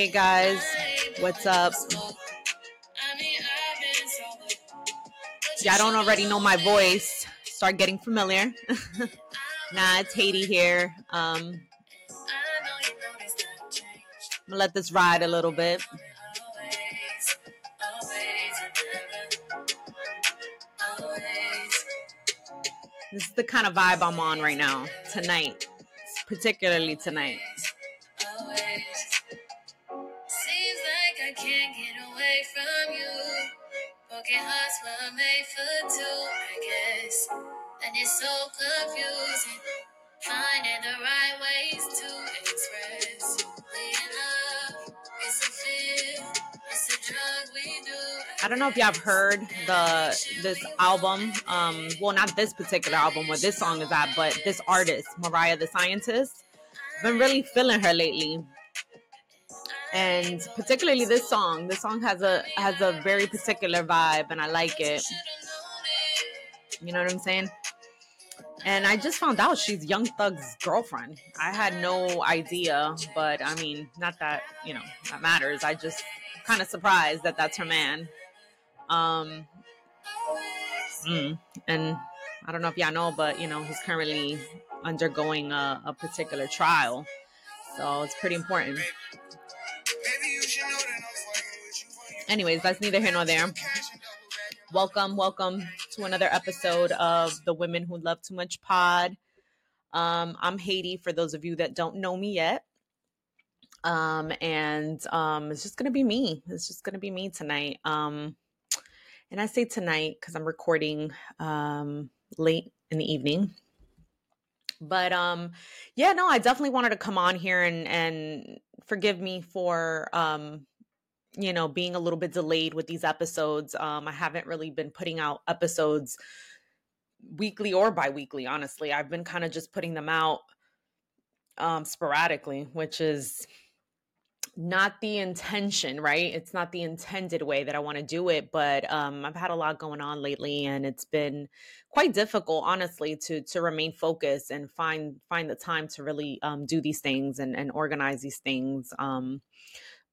Hey guys, what's up? Y'all don't already know my voice. Start getting familiar. nah, it's Haydee here. Um, I'm gonna let this ride a little bit. This is the kind of vibe I'm on right now, tonight, particularly tonight. Know if y'all have heard the this album. Um, well, not this particular album where this song is at, but this artist, Mariah the Scientist. Been really feeling her lately. And particularly this song. This song has a has a very particular vibe and i like it. You know what i'm saying? And i just found out she's Young Thug's girlfriend. I had no idea but i mean not that you know that matters. I just kind of surprised that that's her man um mm, and i don't know if y'all know but you know he's currently undergoing a, a particular trial so it's pretty important anyways, that's neither here nor there. Welcome, welcome to another episode of the Women Who Love Too Much pod. Um, I'm Haydee for those of you that don't know me yet. Um, and um, it's just gonna be me. It's just gonna be me tonight. Um, and I say tonight because I'm recording um late in the evening. But um, yeah, no, I definitely wanted to come on here and and forgive me for um you know, being a little bit delayed with these episodes. Um, I haven't really been putting out episodes weekly or bi-weekly, honestly. I've been kind of just putting them out um sporadically, which is not the intention, right? It's not the intended way that I want to do it, but um, I've had a lot going on lately, and it's been quite difficult, honestly, to to remain focused and find find the time to really um, do these things and and organize these things. Um,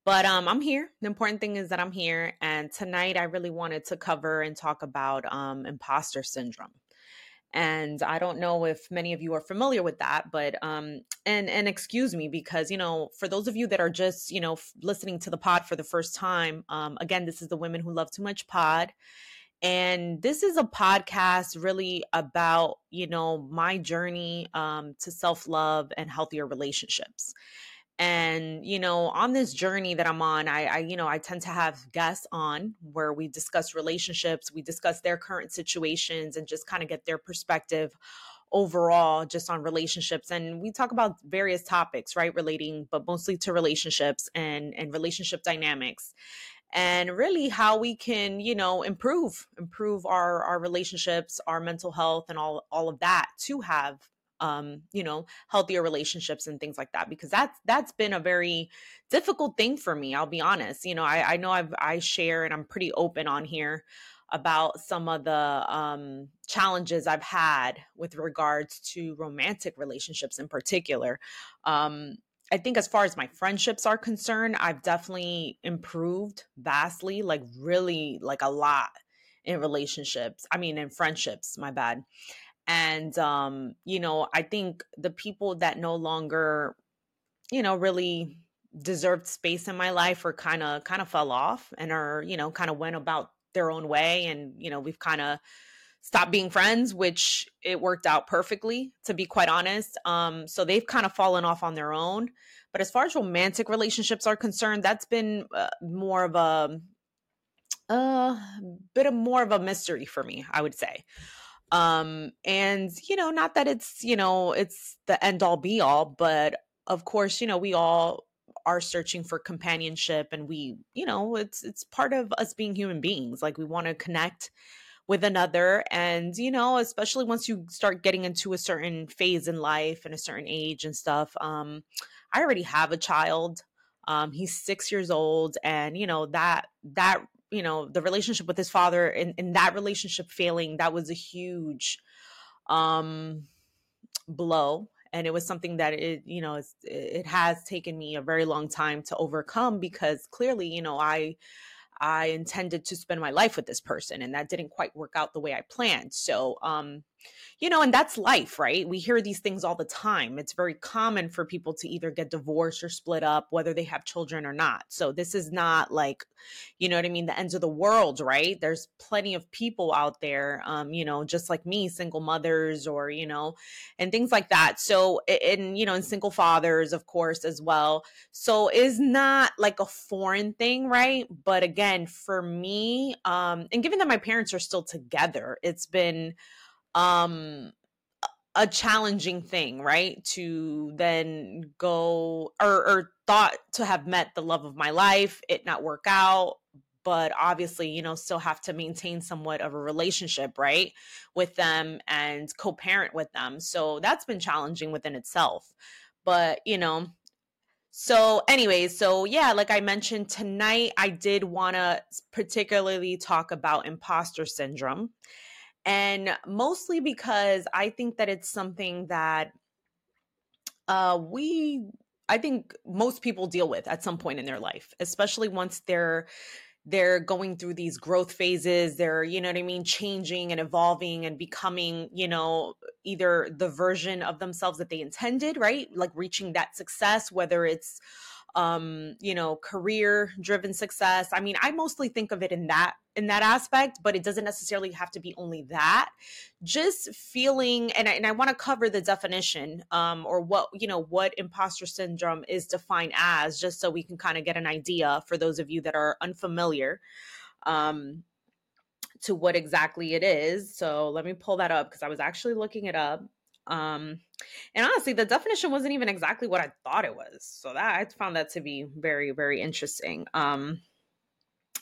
but um, I'm here. The important thing is that I'm here. And tonight I really wanted to cover and talk about um, imposter syndrome. And I don't know if many of you are familiar with that, but um, and and excuse me because you know for those of you that are just you know f- listening to the pod for the first time, um, again this is the Women Who Love Too Much pod, and this is a podcast really about you know my journey um, to self love and healthier relationships and you know on this journey that i'm on I, I, you know i tend to have guests on where we discuss relationships we discuss their current situations and just kind of get their perspective overall just on relationships. And we talk about various topics right relating but mostly to relationships and and relationship dynamics. And really how we can you know improve improve our our relationships our mental health and all all of that to have um you know healthier relationships and things like that because that's that's been a very difficult thing for me i'll be honest you know i i know i've i share and i'm pretty open on here about some of the um challenges i've had with regards to romantic relationships in particular um I think as far as my friendships are concerned, I've definitely improved vastly, like really like a lot in relationships. I mean in friendships, my bad and um you know i think the people that no longer you know really deserved space in my life or kind of kind of fell off and are you know kind of went about their own way and you know we've kind of stopped being friends which it worked out perfectly to be quite honest. Um so they've kind of fallen off on their own. But as far as romantic relationships are concerned that's been uh, more of a a uh, bit of more of a mystery for me i would say um and you know not that it's you know it's the end all be all but of course you know we all are searching for companionship and we you know it's it's part of us being human beings like we want to connect with another and you know especially once you start getting into a certain phase in life and a certain age and stuff um i already have a child um he's 6 years old and you know that that you know the relationship with his father and, and that relationship failing that was a huge um blow. And it was something that it you know it has taken me a very long time to overcome because clearly you know i i intended to spend my life with this person and that didn't quite work out the way i planned. So um you know, and that's life, right? We hear these things all the time. It's very common for people to either get divorced or split up, whether they have children or not. So this is not like, you know what I mean, the ends of the world, right? There's plenty of people out there, um, you know, just like me, single mothers or, you know, and things like that. So, and, you know, and single fathers, of course, as well. So is not like a foreign thing, right? But again, for me, um, and given that my parents are still together, it's been, um a challenging thing, right? To then go or, or thought to have met the love of my life, it not work out, but obviously, you know, still have to maintain somewhat of a relationship, right, with them and co parent with them. So that's been challenging within itself. But, you know, so, anyways, so yeah, like I mentioned tonight, I did want to particularly talk about imposter syndrome and mostly because I think that it's something that uh, we, I think most people deal with at some point in their life, especially once they're they're going through these growth phases they're you know what i mean changing and evolving and becoming you know either the version of themselves that they intended right? Like reaching that success whether it's um, you know, career driven success. I mean, I mostly think of it in that in that aspect, but it doesn't necessarily have to be only that. Just feeling, and I, and I want to cover the definition um, or what you know what imposter syndrome is defined as, just so we can kind of get an idea for those of you that are unfamiliar. Um, to what exactly it is. So let me pull that up because I was actually looking it up. Um, and honestly, the definition wasn't even exactly what I thought it was. So that I found that to be very, very interesting. Um,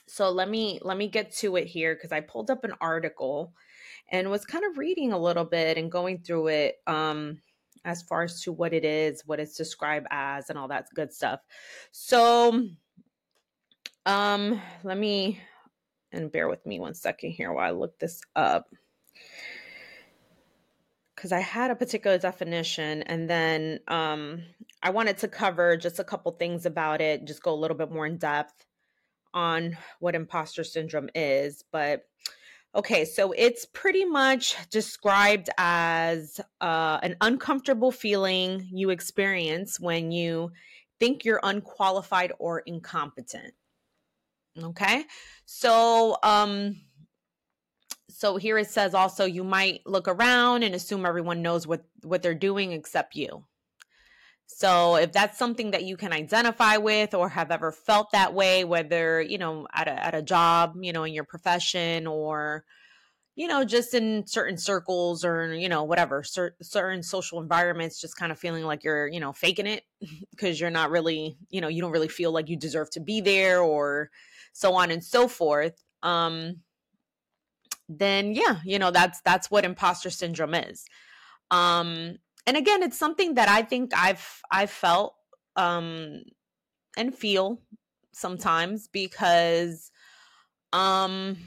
so let me let me get to it here because I pulled up an article and was kind of reading a little bit and going through it um, as far as to what it is, what it's described as, and all that good stuff. So um, let me and bear with me one second here while I look this up because I had a particular definition and then um, I wanted to cover just a couple things about it, just go a little bit more in depth on what imposter syndrome is. But okay, so it's pretty much described as uh, an uncomfortable feeling you experience when you think you're unqualified or incompetent. Okay, so um, so here it says also you might look around and assume everyone knows what what they're doing except you. So if that's something that you can identify with or have ever felt that way whether you know at a, at a job you know in your profession or you know just in certain circles or you know whatever cer- certain social environments just kind of feeling like you're you know faking it because you're not really you know you don't really feel like you deserve to be there or so on and so forth. Um then yeah, you know, that's that's what imposter syndrome is. Um and again, it's something that I think I've I've felt um and feel sometimes because um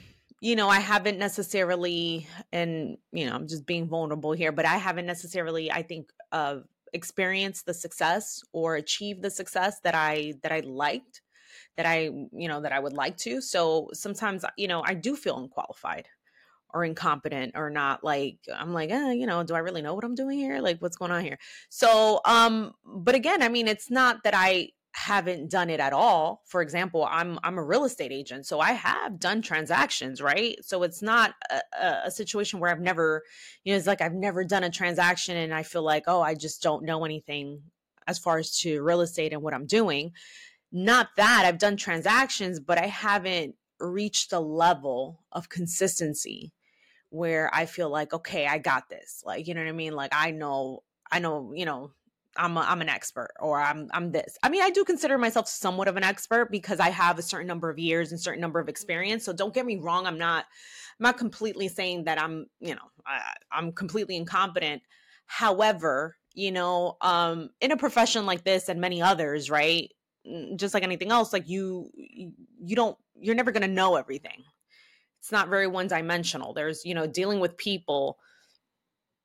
you know, I haven't necessarily and you know, I'm just being vulnerable here, but I haven't necessarily I think uh experienced the success or achieved the success that I that I liked that I, you know, that I would like to. So sometimes, you know, I do feel unqualified or incompetent or not like i'm like eh, you know do i really know what i'm doing here? Like what's going on here? So um but again i mean it's not that i haven't done it at all. For example i'm i'm a real estate agent so i have done transactions right? So it's not a, a situation where i've never you know it's like i've never done a transaction and i feel like oh i just don't know anything as far as to real estate and what i'm doing. Not that i've done transactions but i haven't reached a level of consistency where I feel like, okay, I got this. Like, you know what I mean? Like I know, I know, you know, I'm a, I'm an expert or I'm I'm this. I mean, I do consider myself somewhat of an expert because I have a certain number of years and certain number of experience. So don't get me wrong, I'm not I'm not completely saying that I'm, you know, I, I'm completely incompetent. However, you know, um in a profession like this and many others, right? Just like anything else, like you you don't you're never going to know everything it's not very one dimensional there's you know dealing with people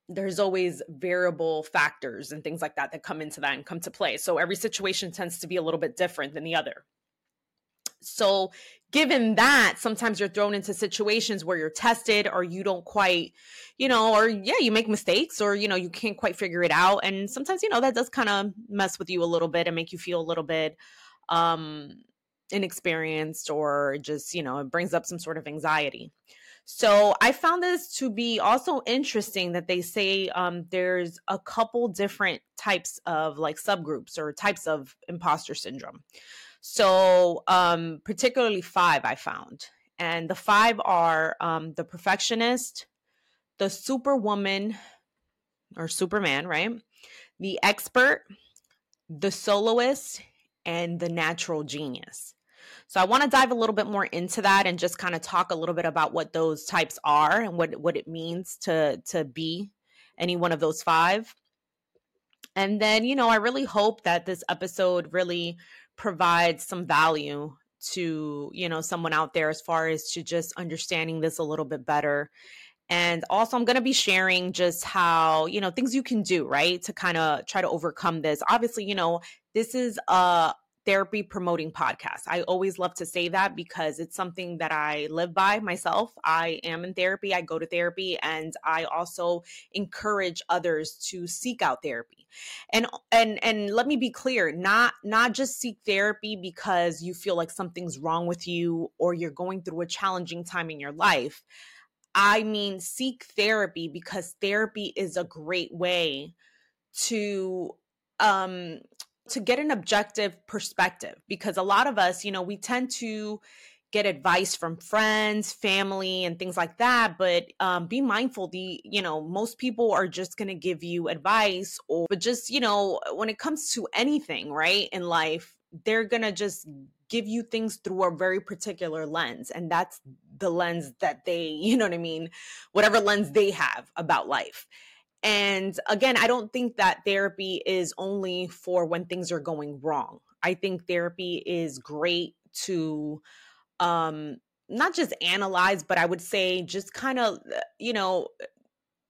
there's always variable factors and things like that that come into that and come to play. So every situation tends to be a little bit different than the other. So, given that, sometimes you're thrown into situations where you're tested or you don't quite, you know, or yeah, you make mistakes or, you know, you can't quite figure it out. And sometimes, you know, that does kind of mess with you a little bit and make you feel a little bit um inexperienced or just, you know, it brings up some sort of anxiety. So I found this to be also interesting that they say um, there's a couple different types of like subgroups or types of imposter syndrome. So, um, particularly five I found. And the five are um, the perfectionist, the superwoman or superman, right? The expert, the soloist, and the natural genius. So I want to dive a little bit more into that and just kind of talk a little bit about what those types are and what what it means to to be any one of those five. And then, you know, I really hope that this episode really provides some value to you know someone out there as far as to just understanding this a little bit better and also i'm going to be sharing just how you know things you can do right to kind of try to overcome this obviously you know this is a therapy promoting podcast. I always love to say that because it's something that I live by myself. I am in therapy, I go to therapy, and I also encourage others to seek out therapy. And and and let me be clear, not not just seek therapy because you feel like something's wrong with you or you're going through a challenging time in your life. I mean seek therapy because therapy is a great way to um to get an objective perspective because a lot of us, you know, we tend to get advice from friends, family, and things like that. But um, be mindful. The you know most people are just to give you advice, or but just you know when it comes to anything, right in life, they're to just give you things through a very particular lens, and that's the lens that they, you know what I mean, whatever lens they have about life. And again, I don't think that therapy is only for when things are going wrong. I think therapy is great to um not just analyze, but I would say just kind of, you know,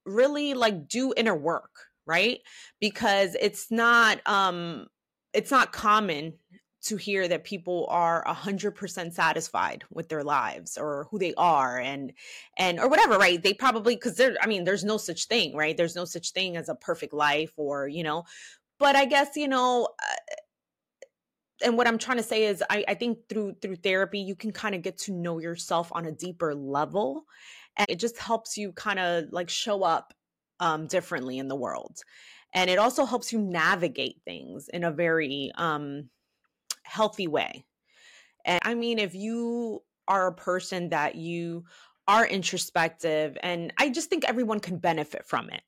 really like do inner work, right? Because it's not um it's not common to hear that people are 100% satisfied with their lives or who they are and and or whatever right? They probably because there i mean there's no such thing right? There's no such thing as a perfect life or you know but i guess you know uh, and what i'm trying to say is I, I think through through therapy you can kind of get to know yourself on a deeper level and it just helps you kind of like show up um differently in the world. And it also helps you navigate things in a very um healthy way. And I mean, if you are a person that you are introspective, and I just think everyone can benefit from it,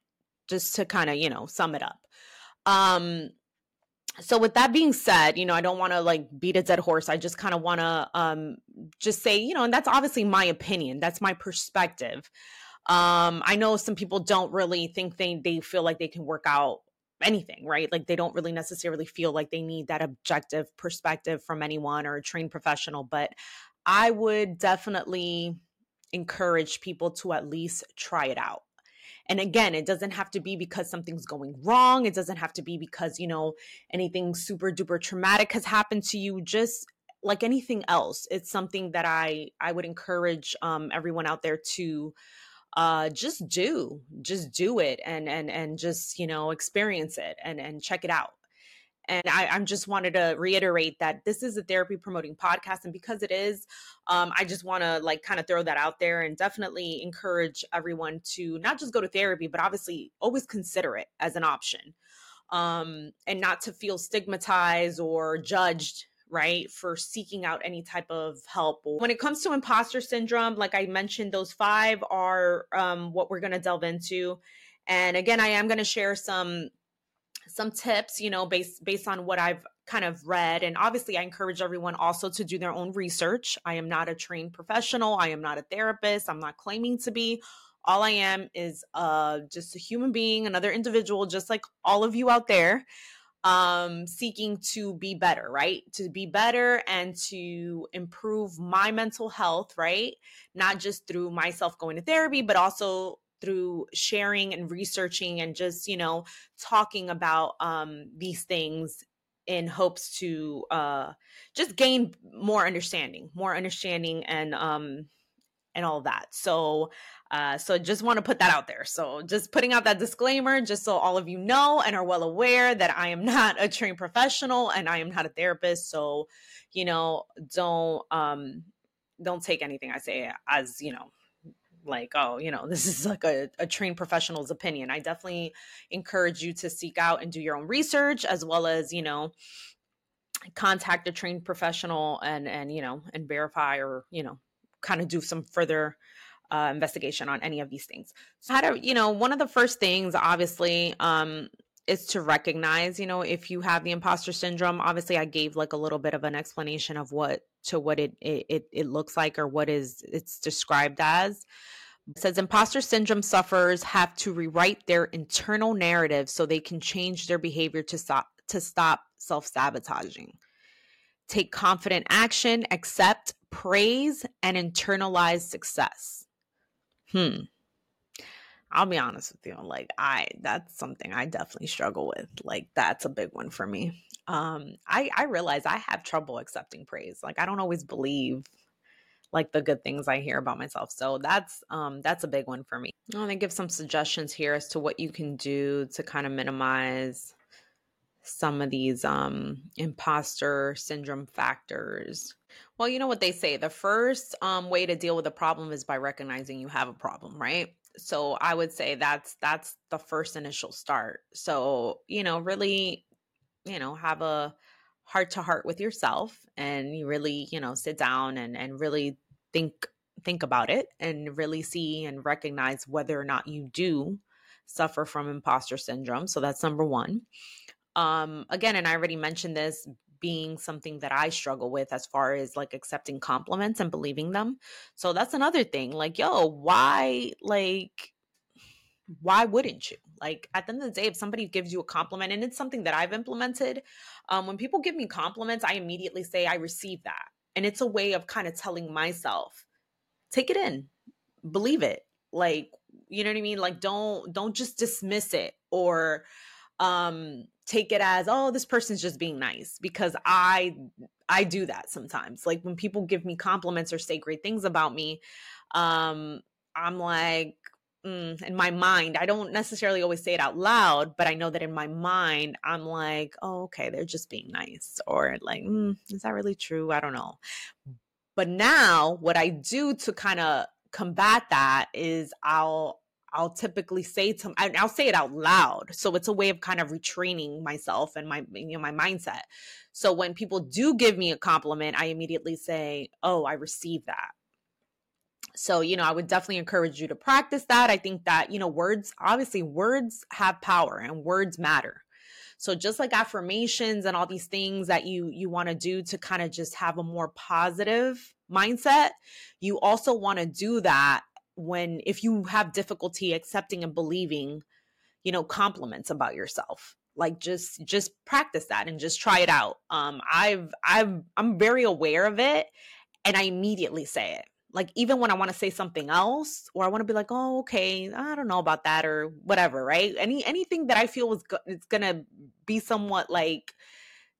just to kind of, you know, sum it up. Um, so with that being said, you know, I don't want to like beat a dead horse. I just kind of want to um just say, you know, and that's obviously my opinion. That's my perspective. Um I know some people don't really think they they feel like they can work out anything, right? Like they don't really necessarily feel like they need that objective perspective from anyone or a trained professional. But I would definitely encourage people to at least try it out. And again, it doesn't have to be because something's going wrong. It doesn't have to be because, you know, anything super duper traumatic has happened to you. Just like anything else, it's something that I I would encourage um, everyone out there to uh, just do, just do it and and and just you know experience it and and check it out. And I, I'm just wanted to reiterate that this is a therapy promoting podcast, and because it is, um, I just want to like kind of throw that out there and definitely encourage everyone to not just go to therapy, but obviously always consider it as an option, um, and not to feel stigmatized or judged right for seeking out any type of help. When it comes to imposter syndrome like i mentioned those five are um, what we're going to delve into. And again i am going to share some some tips you know based based on what i've kind of read. And obviously i encourage everyone also to do their own research. I am not a trained professional. I am not a therapist. I'm not claiming to be. All i am is uh just a human being another individual just like all of you out there um, seeking to be better, right? To be better and to improve my mental health, right? Not just through myself going to therapy, but also through sharing and researching and just you know talking about um, these things in hopes to uh, just gain more understanding, more understanding, and um, and all that. So, uh, so just want to put that out there. So, just putting out that disclaimer, just so all of you know and are well aware that I am not a trained professional and I am not a therapist. So, you know, don't um, don't take anything I say as you know like oh you know this is like a, a trained professional's opinion i definitely encourage you to seek out and do your own research as well as you know contact a trained professional and and you know and verify or you know kind of do some further uh, investigation on any of these things. So how to you know one of the first things obviously um is to recognize you know if you have the imposter syndrome obviously i gave like a little bit of an explanation of what to what it it, it looks like or what is it's described as. It says imposter syndrome sufferers have to rewrite their internal narrative so they can change their behavior to stop to stop self-sabotaging take confident action accept praise and internalize success hmm I'll be honest with you. Like I that's something I definitely struggle with. Like that's a big one for me. Um I I realize I have trouble accepting praise. Like I don't always believe like the good things I hear about myself. So that's um that's a big one for me. I want to give some suggestions here as to what you can do to kind of minimize some of these um imposter syndrome factors. Well, you know what they say, the first um way to deal with a problem is by recognizing you have a problem, right? so i would say that's that's the first initial start so you know really you know have a heart to heart with yourself and you really you know sit down and and really think think about it and really see and recognize whether or not you do suffer from imposter syndrome so that's number 1 um again and i already mentioned this being something that I struggle with as far as like accepting compliments and believing them. So that's another thing. Like, yo, why like why wouldn't you? Like at the end of the day, if somebody gives you a compliment, and it's something that I've implemented, um, when people give me compliments, I immediately say I receive that. And it's a way of kind of telling myself, take it in, believe it. Like, you know what I mean? Like, don't don't just dismiss it or um take it as oh this person's just being nice because i i do that sometimes. Like when people give me compliments or say great things about me um i'm like mm, in my mind i don't necessarily always say it out loud but i know that in my mind i'm like oh okay they're just being nice or like mm, is that really true? I don't know. But now what i do to kind of combat that is i'll I'll typically say to I'll say it out loud. So it's a way of kind of retraining myself and my you know my mindset. So when people do give me a compliment, I immediately say, "Oh, I received that." So, you know, I would definitely encourage you to practice that. I think that, you know, words obviously words have power and words matter. So just like affirmations and all these things that you you want to do to kind of just have a more positive mindset, you also want to do that when if you have difficulty accepting and believing you know compliments about yourself like just just practice that and just try it out. Um i've i've i'm very aware of it and i immediately say it. Like even when i want to say something else or i want to be like oh okay i don't know about that or whatever right? Any anything that i feel is go- it's gonna be somewhat like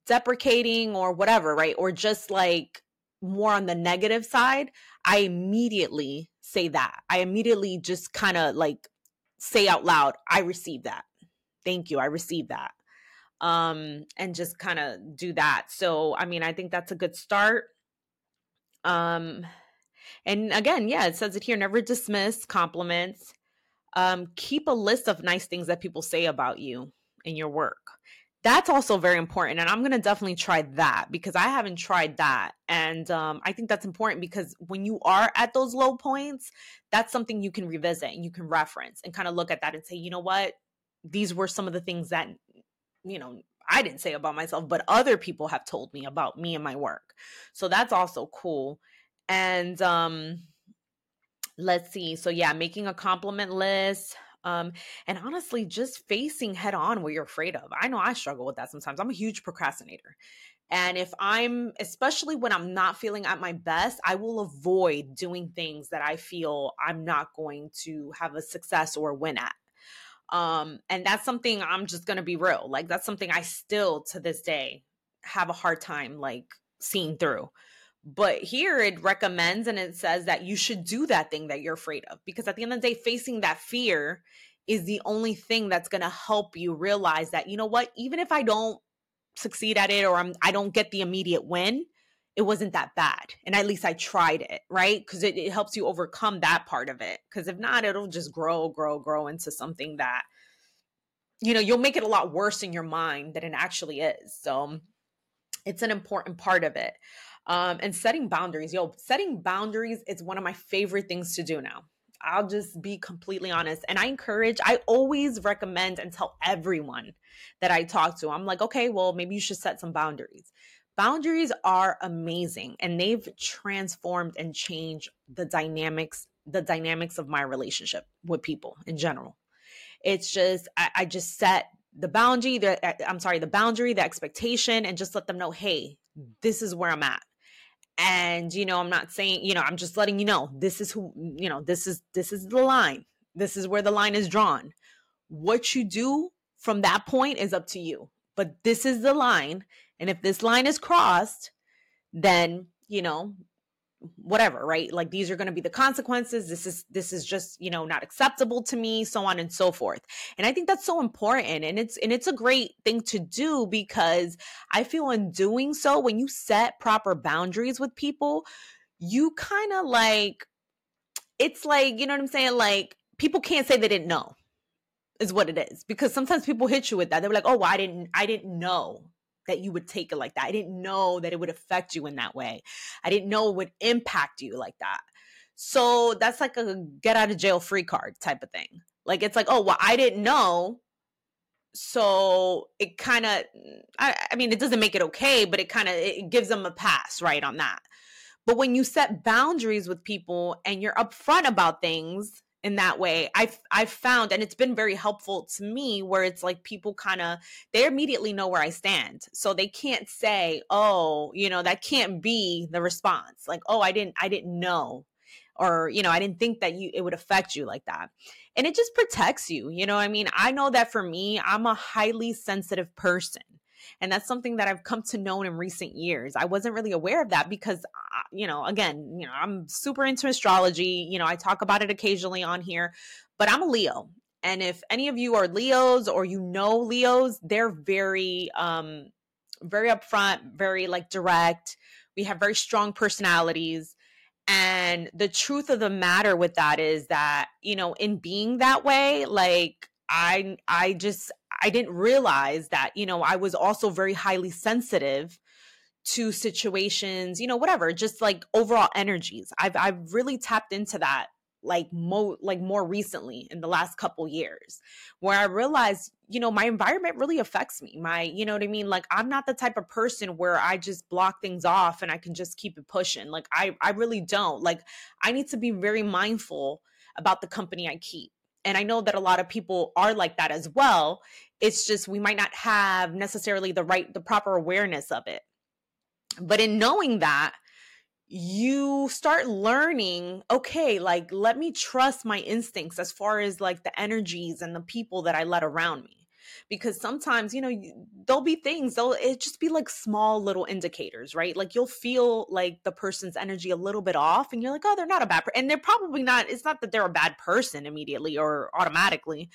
deprecating or whatever right? Or just like more on the negative side i immediately say that. I immediately just kind of like say out loud, I receive that. Thank you. I received that. Um, and just kind of do that. So, I mean, I think that's a good start. Um, and again, yeah, it says it here never dismiss compliments. Um, keep a list of nice things that people say about you in your work that's also very important and i'm going to definitely try that because i haven't tried that and um, i think that's important because when you are at those low points that's something you can revisit and you can reference and kind of look at that and say you know what? These were some of the things that you know i didn't say about myself but other people have told me about me and my work. So that's also cool and um let's see so yeah making a compliment list um, and honestly, just facing head on what you're afraid of. I know I struggle with that sometimes. I'm a huge procrastinator. And if I'm, especially when I'm not feeling at my best, I will avoid doing things that I feel I'm not going to have a success or win at. Um, and that's something I'm just gonna be real. Like that's something I still to this day have a hard time like seeing through. But here it recommends and it says that you should do that thing that you're afraid of because at the end of the day, facing that fear is the only thing that's going to help you realize that, you know what, even if I don't succeed at it or I'm, I don't get the immediate win, it wasn't that bad. And at least I tried it, right? Because it, it helps you overcome that part of it. Because if not, it'll just grow, grow, grow into something that, you know, you'll make it a lot worse in your mind than it actually is. So it's an important part of it. Um, and setting boundaries, yo, setting boundaries is one of my favorite things to do now. I'll just be completely honest. And I encourage, I always recommend and tell everyone that I talk to, I'm like, okay, well, maybe you should set some boundaries. Boundaries are amazing and they've transformed and changed the dynamics, the dynamics of my relationship with people in general. It's just, I, I just set the boundary, the, I'm sorry, the boundary, the expectation, and just let them know, hey, this is where I'm at and you know i'm not saying you know i'm just letting you know this is who you know this is this is the line. This is where the line is drawn. What you do from that point is up to you but this is the line. And if this line is crossed then you know whatever right? Like these are going to be the consequences. This is this is just you know not acceptable to me so on and so forth. And i think that's so important and it's and it's a great thing to do because i feel in doing so when you set proper boundaries with people you kind of like it's like you know what i'm saying? Like people can't say they didn't know is what it is because sometimes people hit you with that. They're like oh well, i didn't i didn't know that you would take it like that. I didn't know that it would affect you in that way. I didn't know it would impact you like that. So that's like a get out of jail free card type of thing. Like it's like, oh, well, I didn't know. So it kind of, mm, I, I mean, it doesn't make it okay, but it kind of it gives them a pass, right, on that. But when you set boundaries with people and you're upfront about things, in that way. I've i've found and it's been very helpful to me where it's like people kind of they immediately know where i stand. So they can't say oh you know that can't be the response. Like oh i didn't i didn't know or you know i didn't think that you it would affect you like that. And it just protects you you know i mean? I know that for me i'm a highly sensitive person and that's something that I've come to know in recent years. I wasn't really aware of that because, uh, you know, again, you know, I'm super into astrology. You know, I talk about it occasionally on here, but I'm a Leo. And if any of you are Leos or you know Leos, they're very, um, very upfront, very like direct. We have very strong personalities. And the truth of the matter with that is that, you know, in being that way, like I I just I didn't realize that, you know, I was also very highly sensitive to situations, you know, whatever, just like overall energies. I've I've really tapped into that like mo like more recently in the last couple years where I realized, you know, my environment really affects me. My, you know what I mean? Like I'm not the type of person where I just block things off and I can just keep it pushing. Like I I really don't. Like I need to be very mindful about the company I keep and I know that a lot of people are like that as well. It's just we might not have necessarily the right, the proper awareness of it. But in knowing that, you start learning, okay, like let me trust my instincts as far as like the energies and the people that I let around me because sometimes you know there'll be things they'll it just be like small little indicators right? Like you'll feel like the person's energy a little bit off and you're like oh they're not a bad person and they're probably not it's not that they're a bad person immediately or automatically.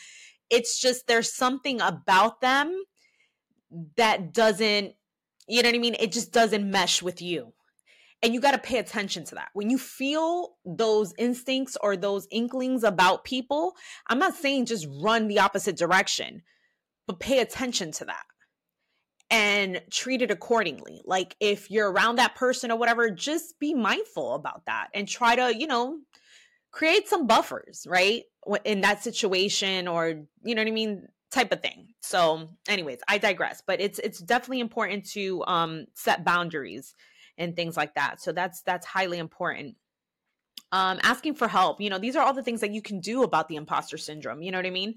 It's just there's something about them that doesn't you know what i mean? It just doesn't mesh with you. And you got to pay attention to that. When you feel those instincts or those inklings about people, I'm not saying just run the opposite direction but pay attention to that and treat it accordingly. Like if you're around that person or whatever, just be mindful about that and try to, you know, create some buffers, right? In that situation or, you know what I mean? type of thing. So, anyways, I digress, but it's it's definitely important to um set boundaries and things like that. So that's that's highly important. Um asking for help, you know, these are all the things that you can do about the imposter syndrome, you know what I mean?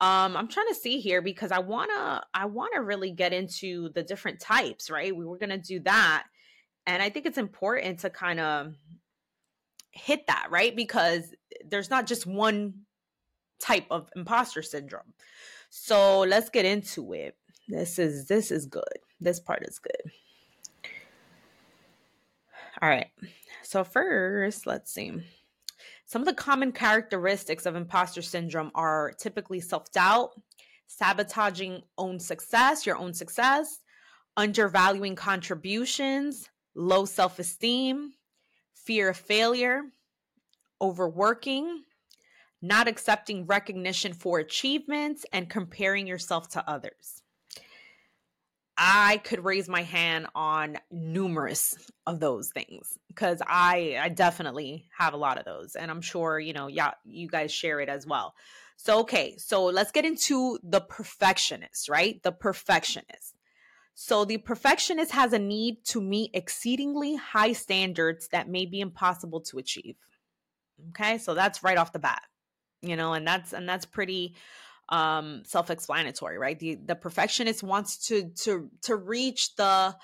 Um i'm trying to see here because i want to i want to really get into the different types right? We were going to do that and i think it's important to kind of hit that right? Because there's not just one type of imposter syndrome. So let's get into it. This is this is good. This part is good. All right. So first let's see some of the common characteristics of imposter syndrome are typically self doubt, sabotaging own success, your own success, undervaluing contributions, low self esteem, fear of failure, overworking, not accepting recognition for achievements, and comparing yourself to others. I could raise my hand on numerous of those things because I I definitely have a lot of those and I'm sure, you know, yeah, you guys share it as well. So okay, so let's get into the perfectionist, right? The perfectionist. So the perfectionist has a need to meet exceedingly high standards that may be impossible to achieve. Okay? So that's right off the bat. You know, and that's and that's pretty um, self-explanatory, right? The the perfectionist wants to to to reach the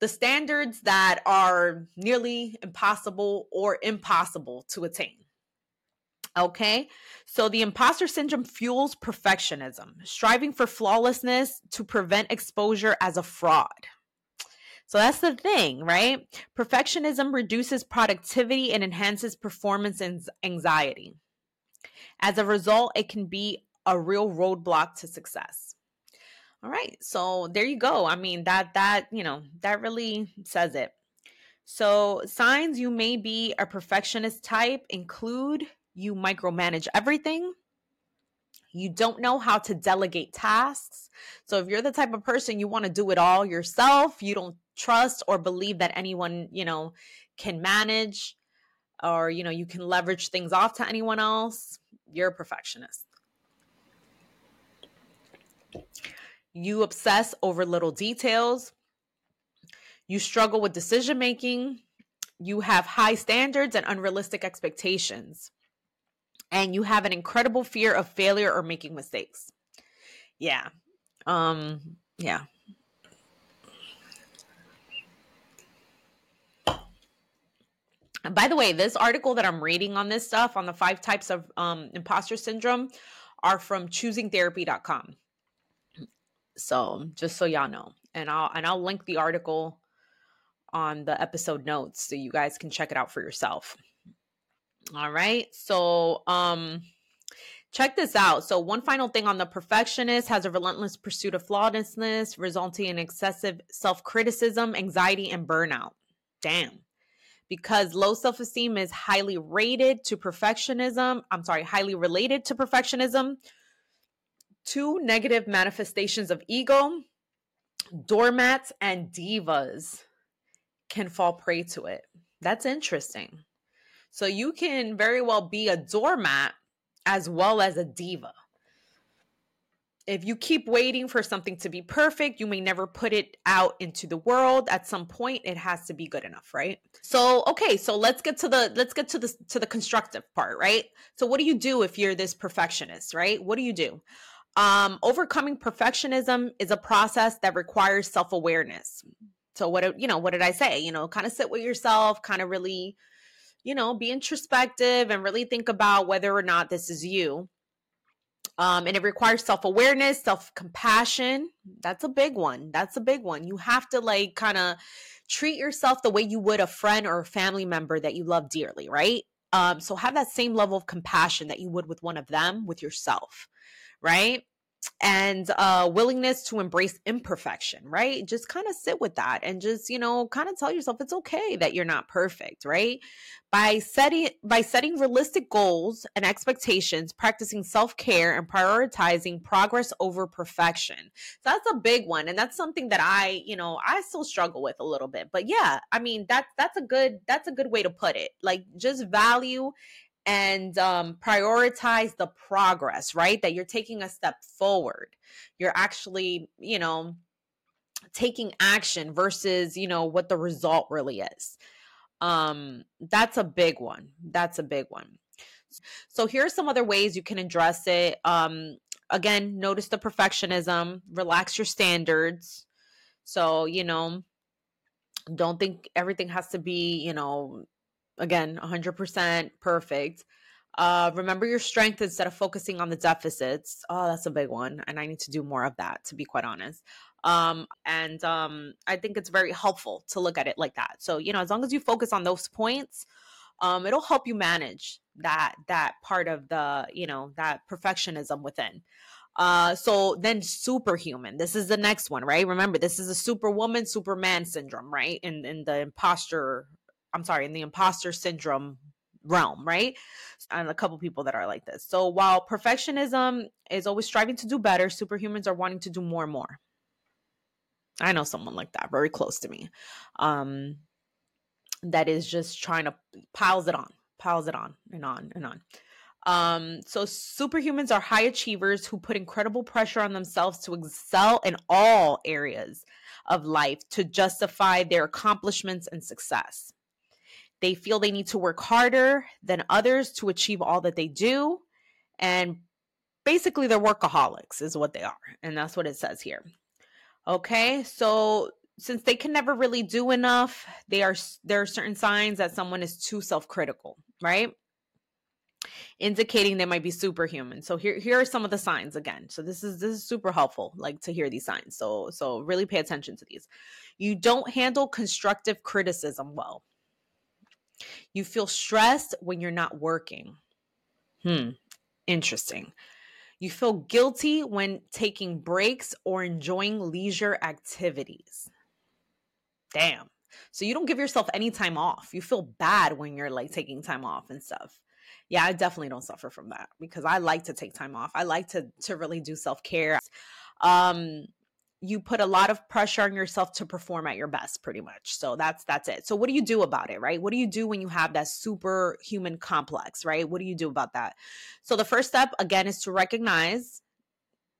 the standards that are nearly impossible or impossible to attain. Okay, so the imposter syndrome fuels perfectionism, striving for flawlessness to prevent exposure as a fraud. So that's the thing, right? Perfectionism reduces productivity and enhances performance and anxiety. As a result, it can be a real roadblock to success. All right. So there you go. I mean, that that, you know, that really says it. So, signs you may be a perfectionist type include you micromanage everything. You don't know how to delegate tasks. So, if you're the type of person you want to do it all yourself, you don't trust or believe that anyone, you know, can manage or, you know, you can leverage things off to anyone else, you're a perfectionist. You obsess over little details. You struggle with decision making. You have high standards and unrealistic expectations. And you have an incredible fear of failure or making mistakes. Yeah. Um, yeah. by the way, this article that I'm reading on this stuff on the five types of um, imposter syndrome are from choosingtherapy.com. So just so y'all know, and I'll and I'll link the article on the episode notes so you guys can check it out for yourself. All right. So um check this out. So one final thing on the perfectionist has a relentless pursuit of flawlessness, resulting in excessive self-criticism, anxiety, and burnout. Damn. Because low self-esteem is highly rated to perfectionism. I'm sorry, highly related to perfectionism two negative manifestations of ego doormats and divas can fall prey to it. That's interesting. So you can very well be a doormat as well as a diva. If you keep waiting for something to be perfect, you may never put it out into the world. At some point it has to be good enough, right? So, okay, so let's get to the let's get to the to the constructive part, right? So what do you do if you're this perfectionist, right? What do you do? Um, overcoming perfectionism is a process that requires self awareness. So, what, you know, what did I say? You know, kind of sit with yourself, kind of really, you know, be introspective and really think about whether or not this is you. Um, and it requires self awareness, self compassion. That's a big one. That's a big one. You have to like kind of treat yourself the way you would a friend or a family member that you love dearly, right? Um, so have that same level of compassion that you would with one of them with yourself right? and uh willingness to embrace imperfection right? Just kind of sit with that and just you know kind of tell yourself it's okay that you're not perfect right? By setting by setting realistic goals and expectations practicing self-care and prioritizing progress over perfection. So that's a big one and that's something that i you know i still struggle with a little bit. But yeah i mean that's that's a good that's a good way to put it. Like just value and um, prioritize the progress, right? That you're taking a step forward. You're actually, you know, taking action versus, you know, what the result really is. Um, that's a big one. That's a big one. So here are some other ways you can address it. Um, again, notice the perfectionism, relax your standards. So, you know, don't think everything has to be, you know, again, 100% perfect. Uh, remember your strength instead of focusing on the deficits. Oh, that's a big one. And I need to do more of that, to be quite honest. Um, and um, I think it's very helpful to look at it like that. So, you know, as long as you focus on those points, um, it'll help you manage that that part of the, you know, that perfectionism within. Uh, so then superhuman. This is the next one, right? Remember, this is a superwoman, superman syndrome, right? In in the imposter, I'm sorry, in the imposter syndrome realm, right? And a couple people that are like this. So while perfectionism is always striving to do better, superhumans are wanting to do more and more. I know someone like that, very close to me. Um that is just trying to piles it on, piles it on and on and on. Um, so superhumans are high achievers who put incredible pressure on themselves to excel in all areas of life to justify their accomplishments and success. They feel they need to work harder than others to achieve all that they do. And basically, they're workaholics, is what they are. And that's what it says here. Okay, so since they can never really do enough, they are there are certain signs that someone is too self-critical, right? Indicating they might be superhuman. So here here are some of the signs again. So this is this is super helpful like to hear these signs. So so really pay attention to these. You don't handle constructive criticism well. You feel stressed when you're not working. Hmm, interesting. You feel guilty when taking breaks or enjoying leisure activities. Damn. So you don't give yourself any time off. You feel bad when you're like taking time off and stuff. Yeah, I definitely don't suffer from that because I like to take time off. I like to to really do self-care. Um you put a lot of pressure on yourself to perform at your best pretty much. So that's that's it. So what do you do about it right? What do you do when you have that superhuman complex right? What do you do about that? So the first step again is to recognize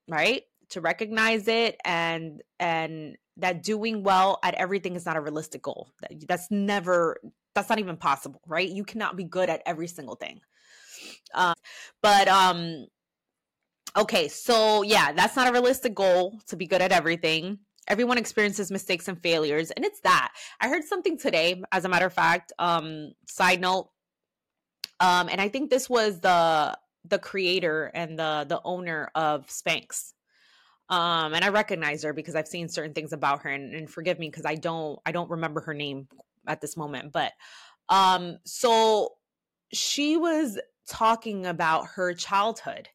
right? To recognize it and and that doing well at everything is not a realistic goal. That, that's never that's not even possible right? You cannot be good at every single thing. Uh, but um Okay, so yeah, that's not a realistic goal to be good at everything. Everyone experiences mistakes and failures, and it's that. I heard something today, as a matter of fact. Um, side note, um, and I think this was the the creator and the the owner of Spanx. Um, and I recognize her because I've seen certain things about her, and, and forgive me because I don't I don't remember her name at this moment. But um, so she was talking about her childhood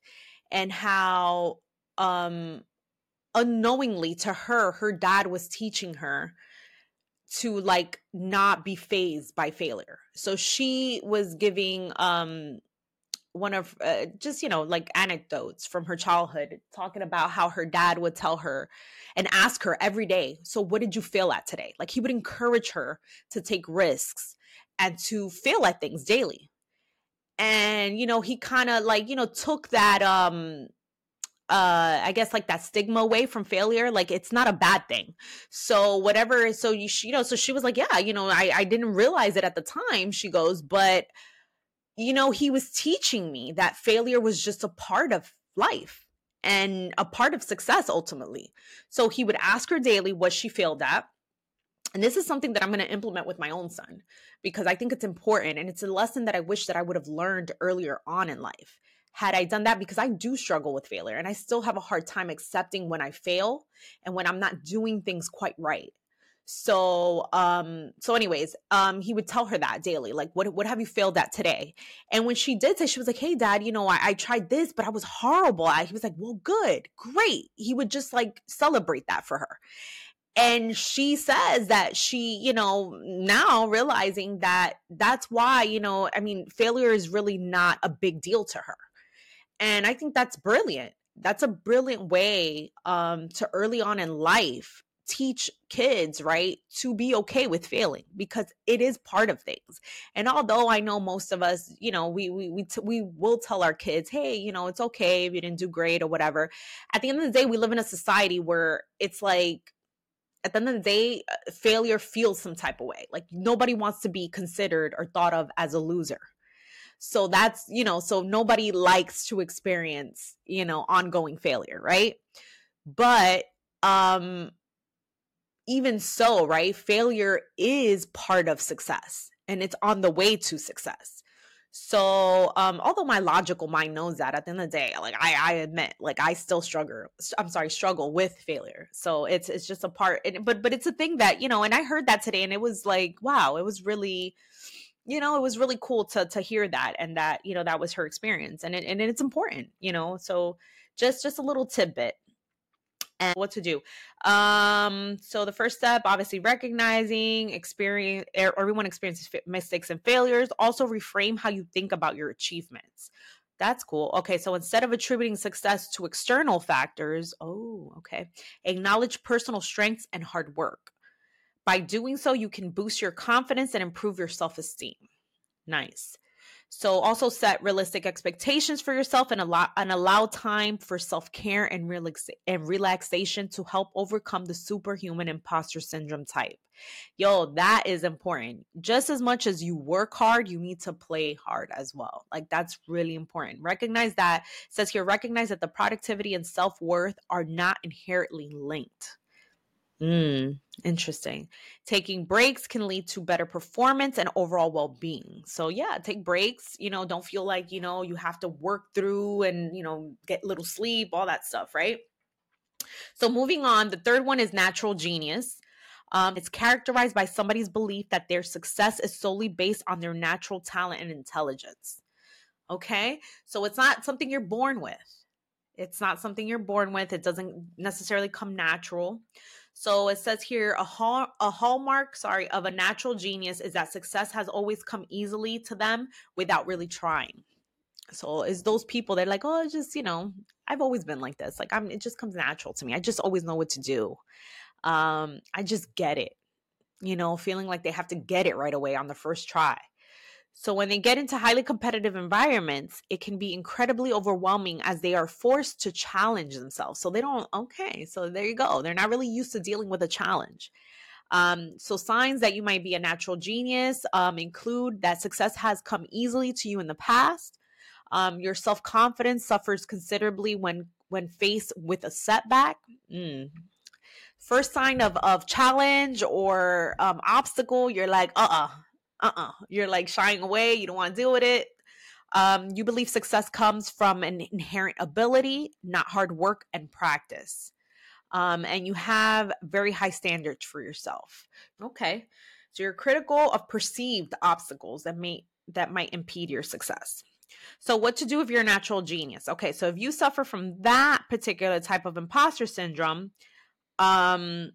and how um unknowingly to her her dad was teaching her to like not be phased by failure. So she was giving um one of uh, just you know like anecdotes from her childhood talking about how her dad would tell her and ask her every day so what did you fail at today? Like he would encourage her to take risks and to fail at things daily and you know he kind of like you know took that um uh i guess like that stigma away from failure like it's not a bad thing. So whatever so you you know so she was like yeah you know i i didn't realize it at the time she goes but you know he was teaching me that failure was just a part of life and a part of success ultimately. So he would ask her daily what she failed at and this is something that I'm going to implement with my own son because I think it's important and it's a lesson that I wish that I would have learned earlier on in life. Had I done that because I do struggle with failure and I still have a hard time accepting when I fail and when I'm not doing things quite right. So um so anyways, um he would tell her that daily like what what have you failed at today? And when she did say she was like, "Hey dad, you know, I, I tried this, but I was horrible." I, he was like, "Well, good. Great." He would just like celebrate that for her and she says that she you know now realizing that that's why you know i mean failure is really not a big deal to her. And i think that's brilliant. That's a brilliant way um to early on in life teach kids right to be okay with failing because it is part of things. And although i know most of us you know we we we, t- we will tell our kids hey you know it's okay if you didn't do great or whatever. At the end of the day we live in a society where it's like at the end of the day, uh, failure feels some type of way. Like nobody wants to be considered or thought of as a loser. So that's, you know, so nobody likes to experience, you know, ongoing failure, right? But um even so, right? Failure is part of success and it's on the way to success. So, um, although my logical mind knows that at the end of the day, like I, I admit, like I still struggle. I'm sorry, struggle with failure. So it's it's just a part. but but it's a thing that you know. And I heard that today, and it was like, wow, it was really, you know, it was really cool to to hear that, and that you know that was her experience, and it, and it's important, you know. So just just a little tidbit and what to do. Um, so the first step, obviously, recognizing experience. Er, everyone experiences mistakes and failures. Also, reframe how you think about your achievements. That's cool. Okay, so instead of attributing success to external factors, oh, okay, acknowledge personal strengths and hard work. By doing so, you can boost your confidence and improve your self esteem. Nice. So also set realistic expectations for yourself and allow and allow time for self-care and relax and relaxation to help overcome the superhuman imposter syndrome type. Yo, that is important. Just as much as you work hard, you need to play hard as well. Like that's really important. Recognize that says here recognize that the productivity and self-worth are not inherently linked. Mm, interesting. Taking breaks can lead to better performance and overall well being. So, yeah, take breaks. You know, don't feel like, you know, you have to work through and, you know, get little sleep, all that stuff, right? So, moving on, the third one is natural genius. Um, it's characterized by somebody's belief that their success is solely based on their natural talent and intelligence. Okay. So, it's not something you're born with. It's not something you're born with. It doesn't necessarily come natural. So it says here a hall, a hallmark, sorry, of a natural genius is that success has always come easily to them without really trying. So it's those people they're like, oh, it's just you know, I've always been like this. Like I'm, it just comes natural to me. I just always know what to do. Um, I just get it. You know, feeling like they have to get it right away on the first try. So when they get into highly competitive environments, it can be incredibly overwhelming as they are forced to challenge themselves. So they don't, okay, so there you go. They're not really used to dealing with a challenge. Um, so signs that you might be a natural genius um, include that success has come easily to you in the past. Um, your self confidence suffers considerably when when faced with a setback. Mm. First sign of of challenge or um, obstacle, you're like, uh uh uh-uh. You're like shying away. You don't want to deal with it. Um, you believe success comes from an inherent ability not hard work and practice. Um, and you have very high standards for yourself. Okay. So you're critical of perceived obstacles that may that might impede your success. So what to do if you're a natural genius? Okay so if you suffer from that particular type of imposter syndrome um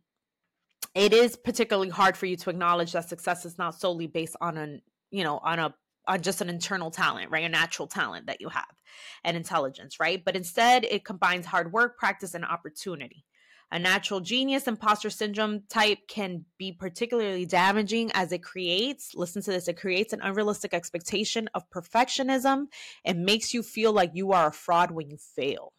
it is particularly hard for you to acknowledge that success is not solely based on an you know on a on just an internal talent right? A natural talent that you have and intelligence right? But instead it combines hard work practice and opportunity. A natural genius imposter syndrome type can be particularly damaging as it creates, listen to this, it creates an unrealistic expectation of perfectionism and makes you feel like you are a fraud when you fail.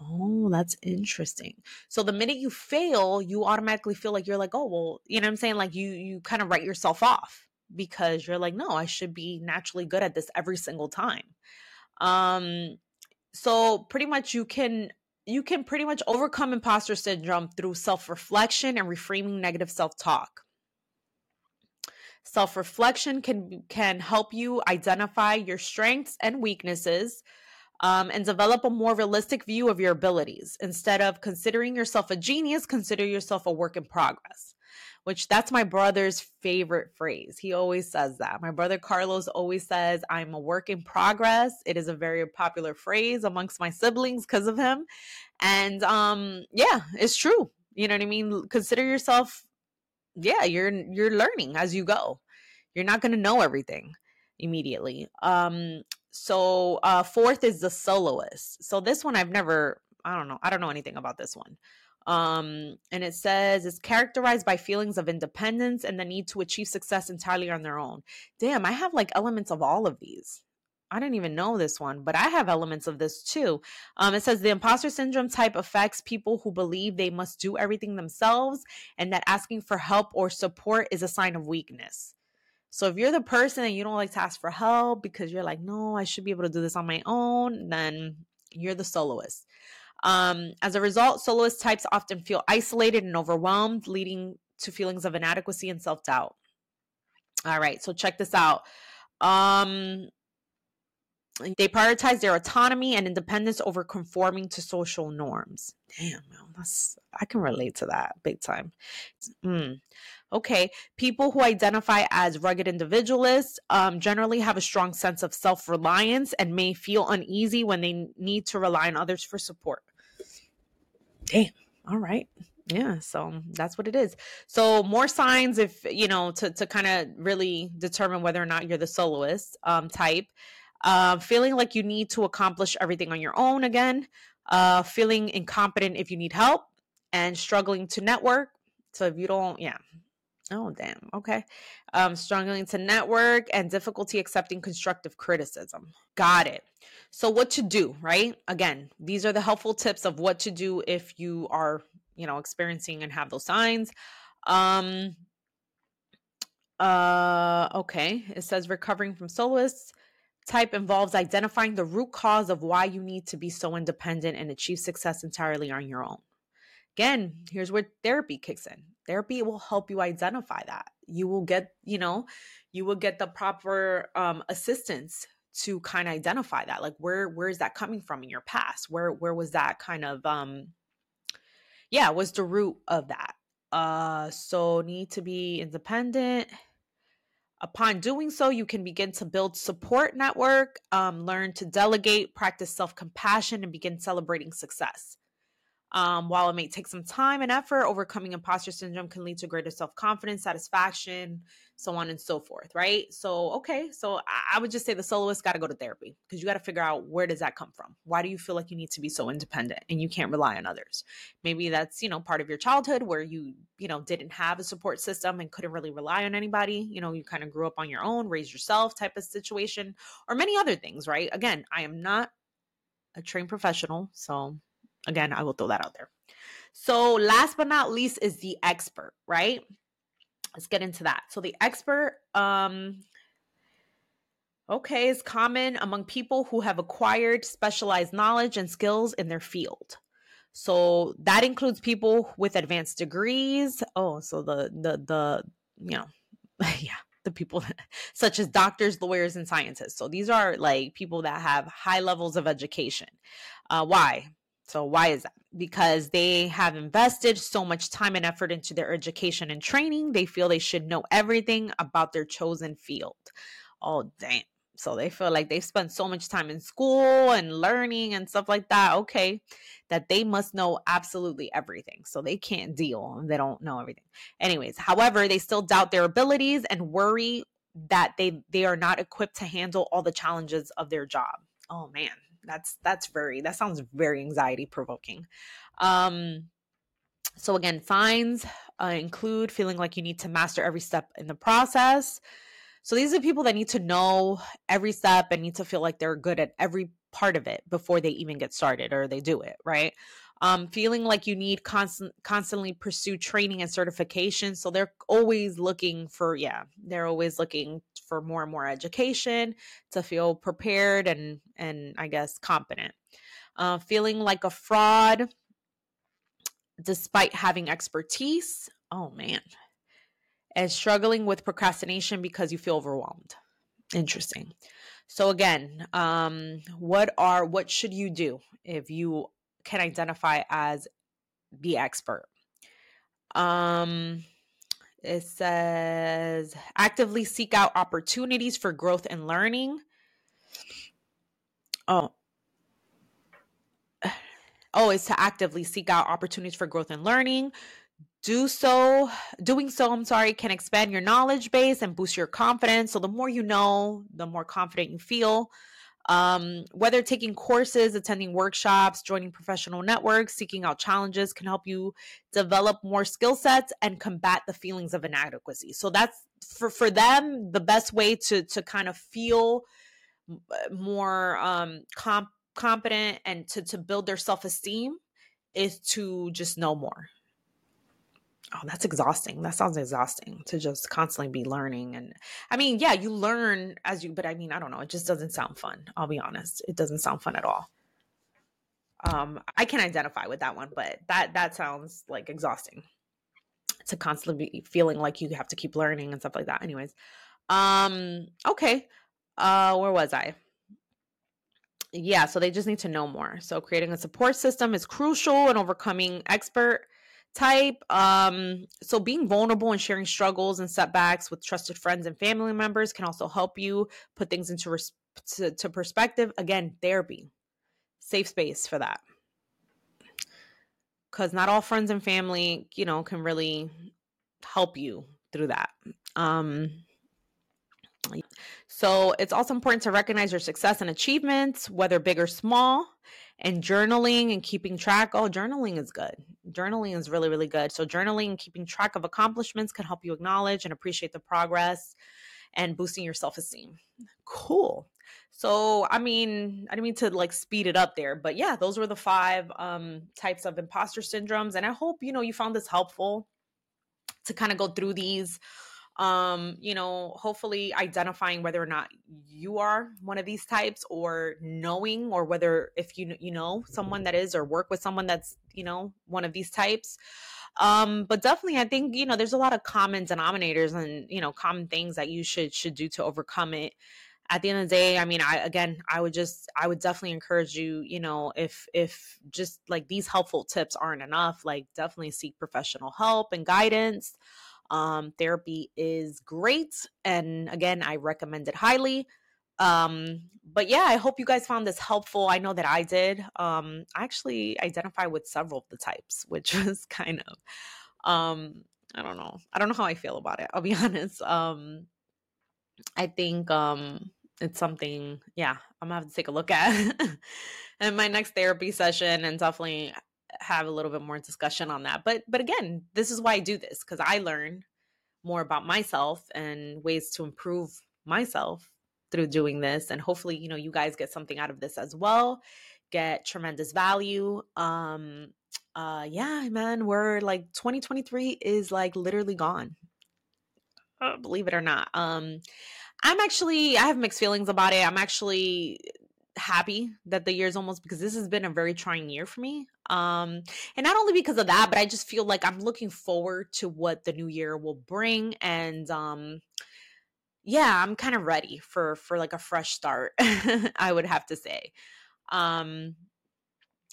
Oh, that's interesting. So the minute you fail, you automatically feel like you're like, oh, well, you know what I'm saying? Like you you kind of write yourself off because you're like, no, I should be naturally good at this every single time. Um so pretty much you can you can pretty much overcome imposter syndrome through self-reflection and reframing negative self-talk. Self-reflection can can help you identify your strengths and weaknesses um, and develop a more realistic view of your abilities. Instead of considering yourself a genius, consider yourself a work in progress, which that's my brother's favorite phrase. He always says that. My brother Carlos always says, I'm a work in progress. It is a very popular phrase amongst my siblings because of him. And um, yeah, it's true. You know what I mean? Consider yourself, yeah, you're you're learning as you go. You're not gonna know everything immediately. Um, so uh fourth is the soloist. So this one I've never I don't know. I don't know anything about this one. Um and it says it's characterized by feelings of independence and the need to achieve success entirely on their own. Damn, I have like elements of all of these. I didn't even know this one, but I have elements of this too. Um, it says the imposter syndrome type affects people who believe they must do everything themselves and that asking for help or support is a sign of weakness. So if you're the person and you don't like to ask for help because you're like, no, I should be able to do this on my own, then you're the soloist. Um, as a result, soloist types often feel isolated and overwhelmed, leading to feelings of inadequacy and self doubt. All right, so check this out. Um, they prioritize their autonomy and independence over conforming to social norms. Damn, that's I can relate to that big time. Mm. Okay, people who identify as rugged individualists um, generally have a strong sense of self reliance and may feel uneasy when they need to rely on others for support. Damn, all right. Yeah, so that's what it is. So more signs if you know to to kind of really determine whether or not you're the soloist um, type. Uh, feeling like you need to accomplish everything on your own again. Uh, feeling incompetent if you need help and struggling to network. So if you don't, yeah, Oh, damn. Okay. Um, struggling to network and difficulty accepting constructive criticism. Got it. So, what to do, right? Again, these are the helpful tips of what to do if you are, you know, experiencing and have those signs. Um, uh, okay. It says recovering from soloists type involves identifying the root cause of why you need to be so independent and achieve success entirely on your own. Again, here's where therapy kicks in therapy will help you identify that. You will get you know you will get the proper um, assistance to kind of identify that like where where is that coming from in your past? Where where was that kind of um yeah was the root of that? Uh so need to be independent. Upon doing so you can begin to build support network um, learn to delegate practice self-compassion and begin celebrating success um, while it may take some time and effort, overcoming imposter syndrome can lead to greater self confidence, satisfaction, so on and so forth, right? So, okay, so I would just say the soloist got to go to therapy because you got to figure out where does that come from? Why do you feel like you need to be so independent and you can't rely on others? Maybe that's, you know, part of your childhood where you, you know, didn't have a support system and couldn't really rely on anybody. You know, you kind of grew up on your own, raised yourself type of situation, or many other things, right? Again, I am not a trained professional, so Again, I will throw that out there. So, last but not least is the expert, right? Let's get into that. So, the expert, um, okay, is common among people who have acquired specialized knowledge and skills in their field. So that includes people with advanced degrees. Oh, so the the the you know, yeah, the people such as doctors, lawyers, and scientists. So these are like people that have high levels of education. Uh, why? So, why is that? Because they have invested so much time and effort into their education and training, they feel they should know everything about their chosen field. Oh, damn. So, they feel like they've spent so much time in school and learning and stuff like that. Okay. That they must know absolutely everything. So, they can't deal. They don't know everything. Anyways, however, they still doubt their abilities and worry that they they are not equipped to handle all the challenges of their job. Oh man, that's that's very that sounds very anxiety provoking. Um so again signs uh, include feeling like you need to master every step in the process. So these are people that need to know every step and need to feel like they're good at every part of it before they even get started or they do it right? Um, feeling like you need constant constantly pursue training and certification. So they're always looking for yeah they're always looking for more and more education to feel prepared and and i guess competent. Uh, feeling like a fraud despite having expertise oh man. And struggling with procrastination because you feel overwhelmed. Interesting. So again um what are what should you do if you can identify as the expert. Um, it says actively seek out opportunities for growth and learning. Oh, oh, it's to actively seek out opportunities for growth and learning. Do so, doing so, I'm sorry, can expand your knowledge base and boost your confidence. So, the more you know, the more confident you feel. Um, whether taking courses, attending workshops, joining professional networks, seeking out challenges can help you develop more skill sets and combat the feelings of inadequacy. So that's for for them the best way to to kind of feel more um, comp- competent and to to build their self esteem is to just know more. Oh, that's exhausting. That sounds exhausting to just constantly be learning. And I mean, yeah, you learn as you, but I mean, I don't know. It just doesn't sound fun. I'll be honest. It doesn't sound fun at all. Um, I can identify with that one, but that that sounds like exhausting to constantly be feeling like you have to keep learning and stuff like that. Anyways, um, okay. Uh, where was I? Yeah, so they just need to know more. So creating a support system is crucial in overcoming expert type. Um, so being vulnerable and sharing struggles and setbacks with trusted friends and family members can also help you put things into res- to, to perspective. Again, therapy, safe space for that. Because not all friends and family, you know, can really help you through that. Um, so it's also important to recognize your success and achievements, whether big or small and journaling and keeping track. Oh, journaling is good. Journaling is really, really good. So, journaling and keeping track of accomplishments can help you acknowledge and appreciate the progress and boosting your self esteem. Cool. So, I mean, I didn't mean to like speed it up there, but yeah, those were the five um, types of imposter syndromes. And I hope, you know, you found this helpful to kind of go through these um you know hopefully identifying whether or not you are one of these types or knowing or whether if you you know someone that is or work with someone that's you know one of these types. Um but definitely i think you know there's a lot of common denominators and you know common things that you should should do to overcome it. At the end of the day i mean i again i would just i would definitely encourage you you know if if just like these helpful tips aren't enough like definitely seek professional help and guidance um, therapy is great. And again, I recommend it highly. Um, but yeah, I hope you guys found this helpful. I know that I did. Um, I actually identify with several of the types, which was kind of, um, I don't know. I don't know how I feel about it. I'll be honest. Um, I think, um, it's something, yeah, I'm gonna have to take a look at in my next therapy session and definitely have a little bit more discussion on that. But but again, this is why I do this because I learn more about myself and ways to improve myself through doing this and hopefully you know you guys get something out of this as well get tremendous value um uh yeah man we're like 2023 is like literally gone uh, believe it or not um i'm actually i have mixed feelings about it i'm actually happy that the year's almost because this has been a very trying year for me. Um, and not only because of that, but I just feel like I'm looking forward to what the new year will bring. And um, yeah, I'm kind of ready for for like a fresh start, I would have to say. Um,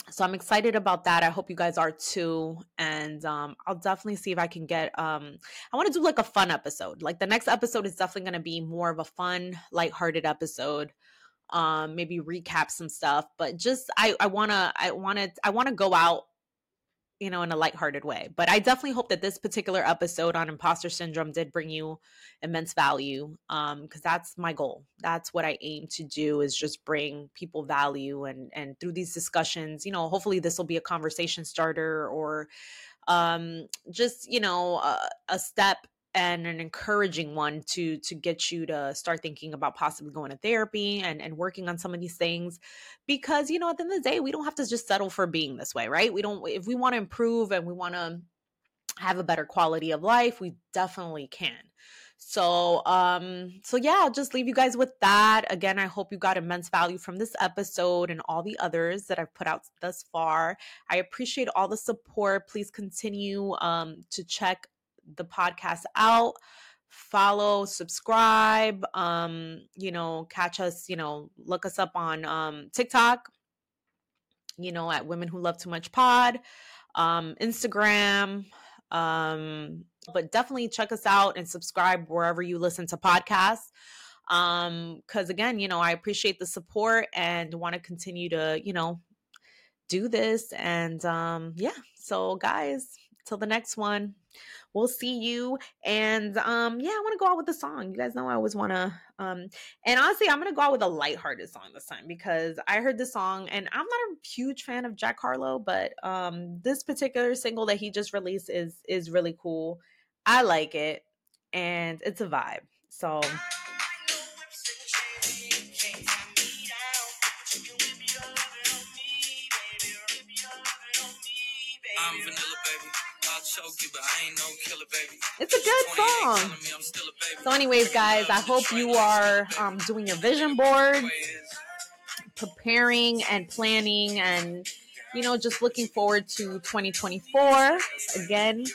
so I'm excited about that. I hope you guys are too. And um, I'll definitely see if I can get um I want to do like a fun episode. Like the next episode is definitely gonna be more of a fun, lighthearted episode um maybe recap some stuff but just i i want to i want to i want to go out you know in a lighthearted way but i definitely hope that this particular episode on imposter syndrome did bring you immense value um because that's my goal. That's what i aim to do is just bring people value and and through these discussions you know hopefully this will be a conversation starter or um just you know a, a step and an encouraging one to to get you to start thinking about possibly going to therapy and and working on some of these things because you know at the end of the day we don't have to just settle for being this way right? We don't if we want to improve and we want to have a better quality of life we definitely can. So um so yeah i'll just leave you guys with that. Again i hope you got immense value from this episode and all the others that i've put out thus far. I appreciate all the support. Please continue um to check the podcast out. Follow subscribe um you know catch us you know look us up on um tiktok you know at women who love too much pod um instagram um but definitely check us out and subscribe wherever you listen to podcasts. Um because again you know i appreciate the support and want to continue to you know do this and um yeah so guys till the next one we'll see you. And um, yeah, I want to go out with a song. You guys know I always want to. Um, and honestly, I'm gonna go out with a lighthearted song this time because I heard the song, and I'm not a huge fan of Jack Harlow, but um, this particular single that he just released is is really cool. I like it, and it's a vibe. So. It's a good song. So, anyways, guys, I hope you are um, doing your vision board, preparing and planning, and you know, just looking forward to 2024. Again,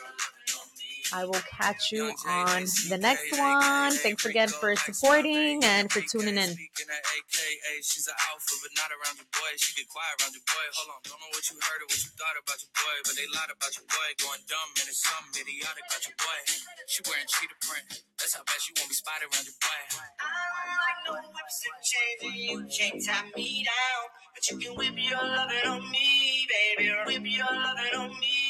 I will catch you on the next one. Thanks again for supporting and for tuning in. She's an alpha, but not around your boy. She get quiet around your boy. Hold on, don't know what you heard or what you thought about your boy, but they lied about your boy. Going dumb and it's something idiotic about your boy. She wearing cheetah print. That's how bad she won't be spotted around your boy. I don't like no whips and chains, and you can't tie me down, but you can whip your lovin' on me, baby. Whip your lovin' on me.